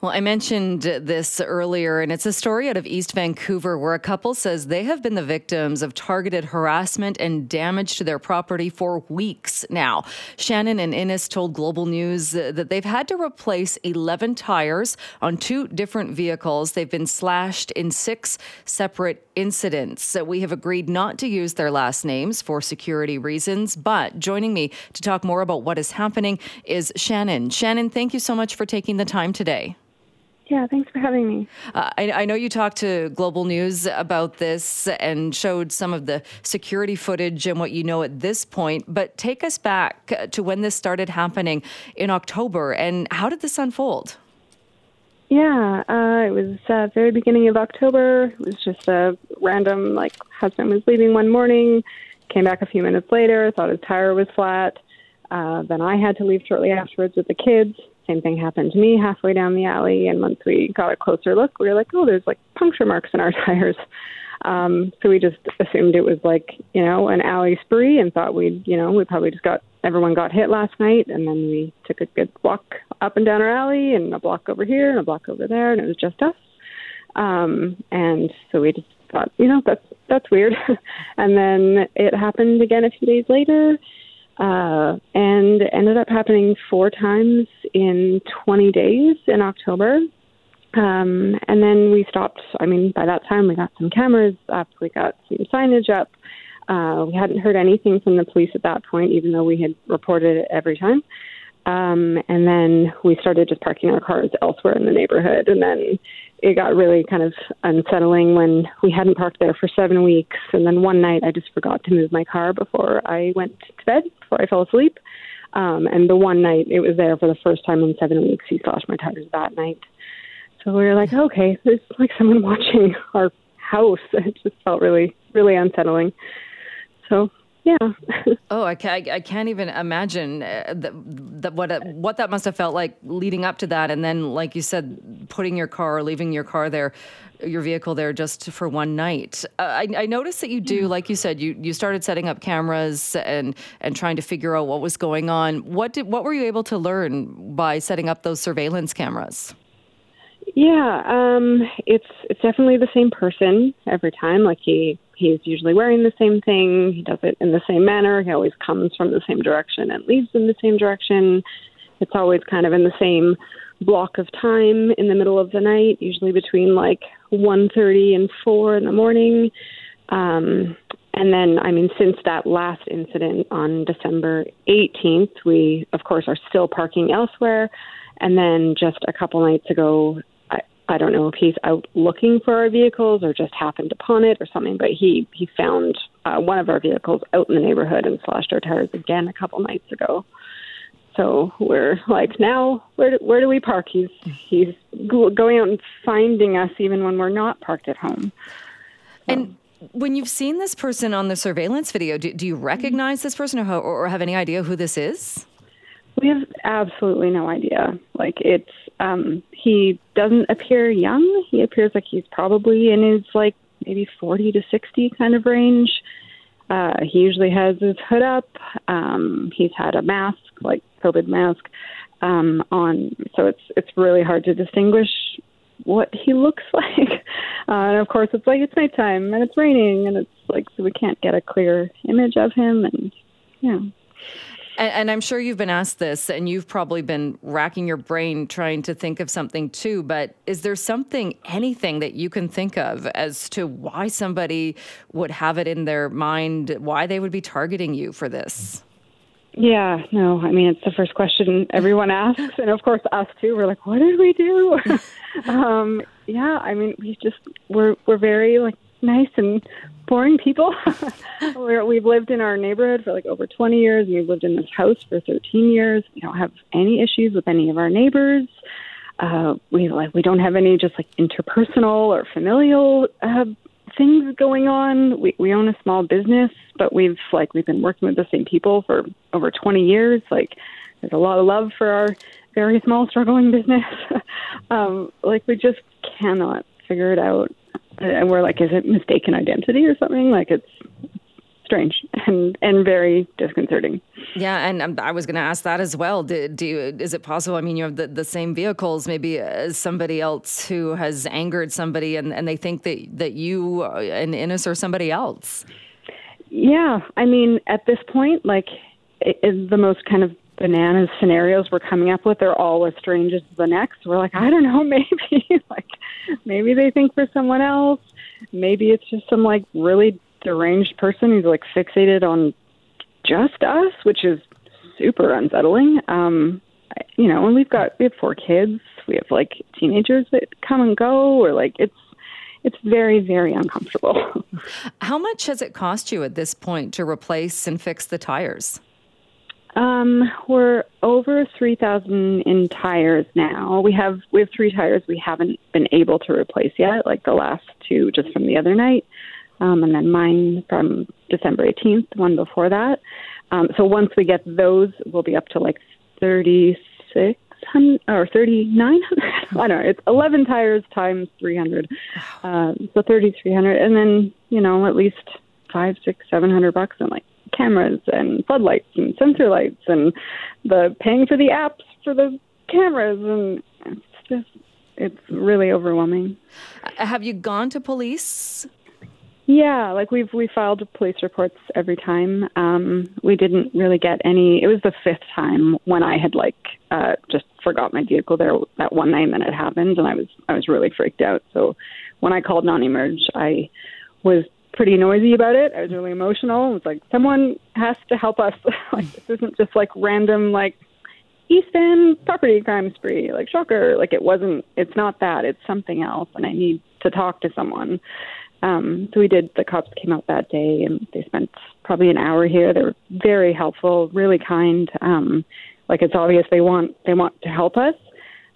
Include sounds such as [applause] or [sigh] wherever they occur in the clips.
Well, I mentioned this earlier, and it's a story out of East Vancouver where a couple says they have been the victims of targeted harassment and damage to their property for weeks now. Shannon and Innes told Global News that they've had to replace 11 tires on two different vehicles. They've been slashed in six separate incidents. So we have agreed not to use their last names for security reasons. But joining me to talk more about what is happening is Shannon. Shannon, thank you so much for taking the time today. Yeah, thanks for having me. Uh, I, I, know you talked to Global News about this and showed some of the security footage and what you know at this point, but take us back to when this started happening in October and how did this unfold? Yeah, uh, it was uh, very beginning of October. It was just a random, like, husband was leaving one morning, came back a few minutes later, thought his tire was flat. Uh, then I had to leave shortly afterwards with the kids same thing happened to me halfway down the alley. And once we got a closer look, we were like, oh, there's like puncture marks in our [laughs] tires. Um, so we just assumed it was like, you know, an alley spree and thought we'd, you know, we probably just got, everyone got hit last night. And then we took a good walk up and down our alley and a block over here and a block over there. And it was just us. Um, and so we just thought, you know, that's, that's weird. [laughs] and then it happened again a few days later uh, and ended up happening four times in 20 days in October. Um, and then we stopped. I mean, by that time, we got some cameras up, we got some signage up. Uh, we hadn't heard anything from the police at that point, even though we had reported it every time. Um, and then we started just parking our cars elsewhere in the neighborhood. And then it got really kind of unsettling when we hadn't parked there for seven weeks. And then one night I just forgot to move my car before I went to bed, before I fell asleep. Um, and the one night it was there for the first time in seven weeks, he slashed my tires that night. So we were like, okay, there's like someone [laughs] watching our house. It just felt really, really unsettling. So yeah. [laughs] oh, I can't, I can't even imagine uh, that, that what uh, what that must have felt like leading up to that, and then, like you said, putting your car, or leaving your car there, your vehicle there just for one night. Uh, I, I noticed that you do, yeah. like you said, you you started setting up cameras and and trying to figure out what was going on. What did what were you able to learn by setting up those surveillance cameras? Yeah, um, it's it's definitely the same person every time. Like he he's usually wearing the same thing. He does it in the same manner. He always comes from the same direction and leaves in the same direction. It's always kind of in the same block of time in the middle of the night, usually between like 1:30 and 4 in the morning. Um, and then, I mean, since that last incident on December 18th, we of course are still parking elsewhere. And then just a couple nights ago, I don't know if he's out looking for our vehicles or just happened upon it or something, but he he found uh, one of our vehicles out in the neighborhood and slashed our tires again a couple nights ago. So we're like, now where do, where do we park? He's he's going out and finding us even when we're not parked at home. So. And when you've seen this person on the surveillance video, do, do you recognize this person or, or have any idea who this is? We have absolutely no idea. Like it's um he doesn't appear young. He appears like he's probably in his like maybe 40 to 60 kind of range. Uh, he usually has his hood up. Um, he's had a mask, like COVID mask, um, on. So it's it's really hard to distinguish what he looks [laughs] like. Uh, and of course, it's like it's nighttime and it's raining, and it's like so we can't get a clear image of him. And yeah. And, and, I'm sure you've been asked this, and you've probably been racking your brain trying to think of something too. But is there something, anything that you can think of as to why somebody would have it in their mind, why they would be targeting you for this? Yeah, no, I mean, it's the first question everyone asks. And of course, us too. We're like, what did we do? [laughs] um, yeah, I mean, we just, we're, we're very like nice and boring people. [laughs] We're, we've lived in our neighborhood for like over 20 years. We've lived in this house for 13 years. We don't have any issues with any of our neighbors. Uh, we like we don't have any just like interpersonal or familial uh, things going on. We we own a small business, but we've like we've been working with the same people for over 20 years. Like there's a lot of love for our very small struggling business. [laughs] um, like we just cannot figure it out and we're like, is it mistaken identity or something? Like it's strange and and very disconcerting. Yeah, and um, I was going to ask that as well. Do, do you, is it possible? I mean, you have the, the same vehicles, maybe as somebody else who has angered somebody, and, and they think that that you and Innes are somebody else. Yeah, I mean, at this point, like it, it, the most kind of bananas scenarios we're coming up with are all as strange as the next. We're like, I don't know, [laughs] maybe like maybe they think for someone else. Maybe it's just some like really deranged person who's like fixated on just us, which is super unsettling. Um, you know, and we've got we have four kids. We have like teenagers that come and go, or like it's it's very very uncomfortable. [laughs] How much has it cost you at this point to replace and fix the tires? Um, we're over three thousand in tires now. We have we have three tires we haven't been able to replace yet, like the last two just from the other night, um, and then mine from December eighteenth, one before that. Um, so once we get those, we'll be up to like thirty six hundred or thirty nine hundred. [laughs] I don't know. It's eleven tires times three hundred, um, so thirty three hundred, and then you know at least five, six, seven hundred bucks in like cameras and floodlights and sensor lights and the paying for the apps for the cameras and it's just it's really overwhelming. Uh, have you gone to police? Yeah, like we've we filed police reports every time. Um, we didn't really get any. It was the fifth time when I had like uh, just forgot my vehicle there that one night that it happened, and I was I was really freaked out. So when I called non-emerge, I was pretty noisy about it. I was really emotional. It was like someone has to help us. [laughs] like this isn't just like random like East End property crime spree, like shocker. Like it wasn't. It's not that. It's something else, and I need to talk to someone. Um, so we did. The cops came out that day, and they spent probably an hour here. They were very helpful, really kind. Um, like it's obvious they want they want to help us.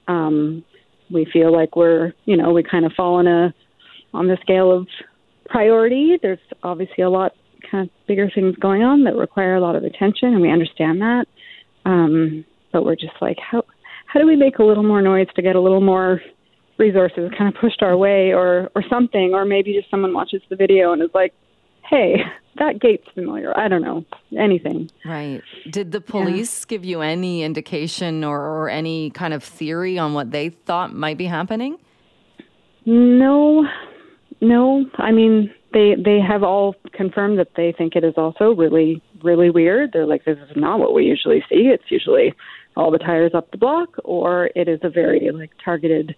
Um, we feel like we're you know we kind of fall on a on the scale of priority. There's obviously a lot kind of bigger things going on that require a lot of attention, and we understand that. Um, but we're just like, how how do we make a little more noise to get a little more resources kind of pushed our way, or or something, or maybe just someone watches the video and is like, hey, that gate's familiar. I don't know anything. Right. Did the police yeah. give you any indication or, or any kind of theory on what they thought might be happening? No, no, I mean they they have all confirmed that they think it is also really really weird. They're like, this is not what we usually see. It's usually all the tires up the block, or it is a very like targeted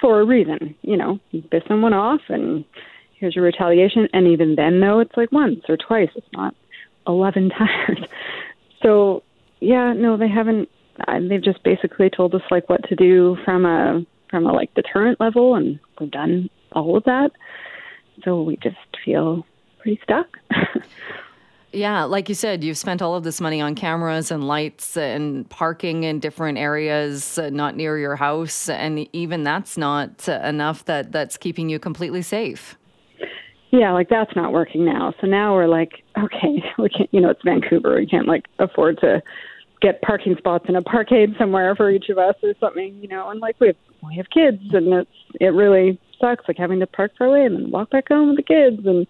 for a reason. You know, you piss someone off, and here's your retaliation. And even then, though, it's like once or twice. It's not eleven [laughs] tires. So yeah, no, they haven't. They've just basically told us like what to do from a from a like deterrent level, and we've done all of that. So we just feel pretty stuck. [laughs] Yeah, like you said, you've spent all of this money on cameras and lights and parking in different areas uh, not near your house, and even that's not uh, enough that that's keeping you completely safe. Yeah, like that's not working now. So now we're like, okay, [laughs] we can't. You know, it's Vancouver. We can't like afford to get parking spots in a parkade somewhere for each of us or something. You know, and like we have we have kids, and it's it really sucks, like having to park far away and then walk back home with the kids. And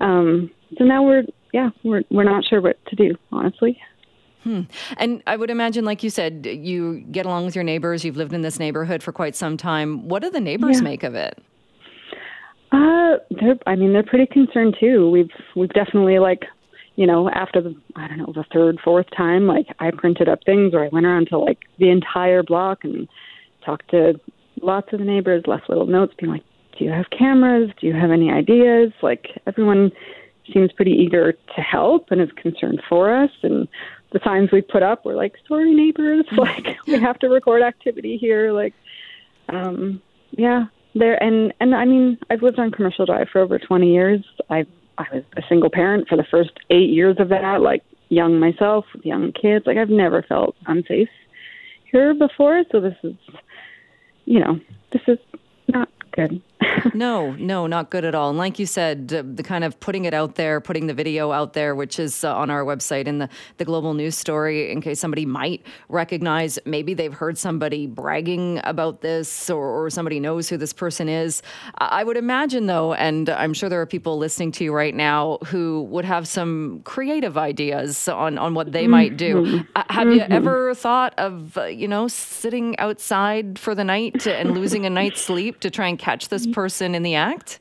um, so now we're, yeah, we're, we're not sure what to do, honestly. Hmm. And I would imagine, like you said, you get along with your neighbors. You've lived in this neighborhood for quite some time. What do the neighbors yeah. make of it? Uh, they're. I mean, they're pretty concerned too. We've we've definitely like, you know, after the I don't know the third, fourth time, like I printed up things or I went around to like the entire block and talked to lots of neighbors left little notes being like, Do you have cameras? Do you have any ideas? Like everyone seems pretty eager to help and is concerned for us and the signs we put up were like, Sorry neighbors, [laughs] like we have to record activity here, like um yeah. There and and I mean, I've lived on commercial drive for over twenty years. I I was a single parent for the first eight years of that, like young myself with young kids. Like I've never felt unsafe here before, so this is you know, this is not good. [laughs] no, no, not good at all. And like you said, the kind of putting it out there, putting the video out there, which is uh, on our website in the, the global news story, in case somebody might recognize maybe they've heard somebody bragging about this or, or somebody knows who this person is. I would imagine, though, and I'm sure there are people listening to you right now who would have some creative ideas on, on what they mm-hmm. might do. Mm-hmm. Uh, have mm-hmm. you ever thought of, uh, you know, sitting outside for the night and losing a night's sleep to try and catch this person in the act?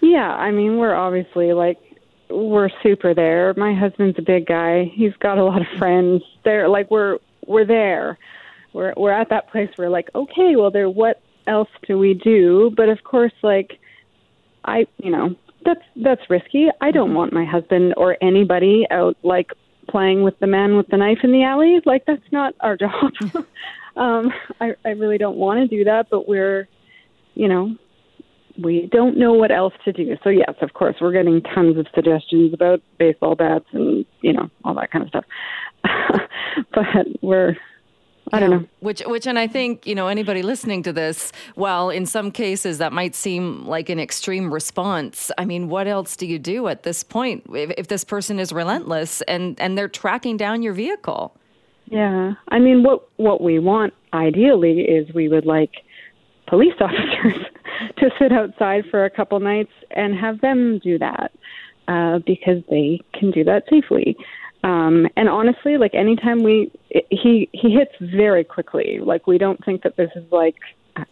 Yeah, I mean, we're obviously like we're super there. My husband's a big guy. He's got a lot of friends. They're like we're we're there. We're we're at that place where like, okay, well there what else do we do? But of course like I you know, that's that's risky. I don't want my husband or anybody out like playing with the man with the knife in the alley. Like that's not our [laughs] job. [laughs] um I I really don't want to do that, but we're you know, we don't know what else to do. So yes, of course, we're getting tons of suggestions about baseball bats and you know all that kind of stuff. [laughs] but we're I don't know. Which, which, and I think you know anybody listening to this. While in some cases that might seem like an extreme response, I mean, what else do you do at this point if, if this person is relentless and and they're tracking down your vehicle? Yeah, I mean, what what we want ideally is we would like police [laughs] officers to sit outside for a couple nights and have them do that uh, because they can do that safely. Um, and honestly, like anytime we, he he hits very quickly. Like we don't think that this is like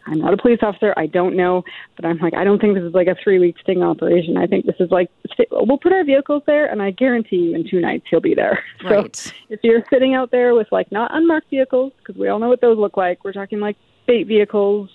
I'm not a police officer. I don't know, but I'm like I don't think this is like a three week sting operation. I think this is like we'll put our vehicles there, and I guarantee you in two nights he'll be there. [laughs] Right. So if you're sitting out there with like not unmarked vehicles, because we all know what those look like, we're talking like bait vehicles,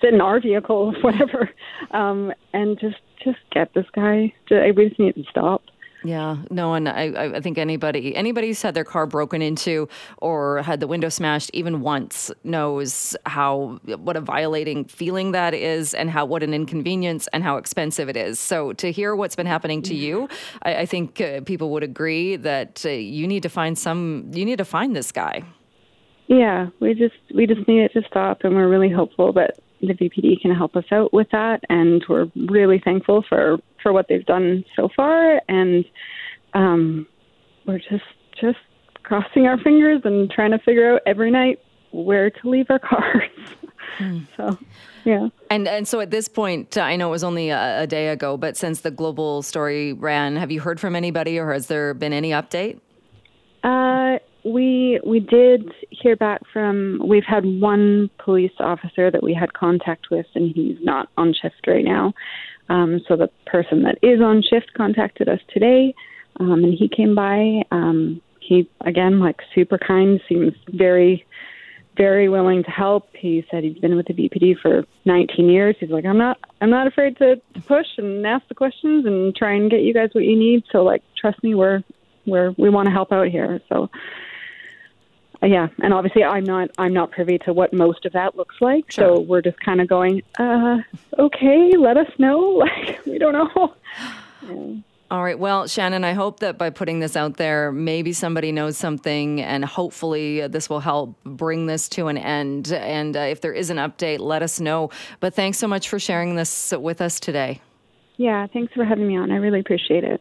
sit in our vehicle, [laughs] whatever, um, and just just get this guy. To, we just need to stop. Yeah, no, and I, I think anybody anybody who's had their car broken into or had the window smashed even once knows how what a violating feeling that is, and how what an inconvenience and how expensive it is. So to hear what's been happening to you, I, I think uh, people would agree that uh, you need to find some. You need to find this guy. Yeah, we just we just need it to stop, and we're really hopeful that the VPD can help us out with that, and we're really thankful for for what they've done so far, and um, we're just just crossing our fingers and trying to figure out every night where to leave our [laughs] cars. Hmm. So, yeah. And and so at this point, I know it was only a, a day ago, but since the global story ran, have you heard from anybody, or has there been any update? Uh, we we did hear back from. We've had one police officer that we had contact with, and he's not on shift right now. Um, so the person that is on shift contacted us today, um, and he came by. Um, he again, like super kind, seems very, very willing to help. He said he's been with the VPD for 19 years. He's like, I'm not, I'm not afraid to, to push and ask the questions and try and get you guys what you need. So like, trust me, we're, we're, we want to help out here. So yeah, and obviously I'm not I'm not privy to what most of that looks like. Sure. So we're just kind of going, uh, okay, let us know. [laughs] Like we don't know. Yeah. [sighs] All right. Well, Shannon, I hope that by putting this out there, maybe somebody knows something, and hopefully this will help bring this to an end. And uh, if there is an update, let us know. But thanks so much for sharing this with us today. Yeah, thanks for having me on. I really appreciate it.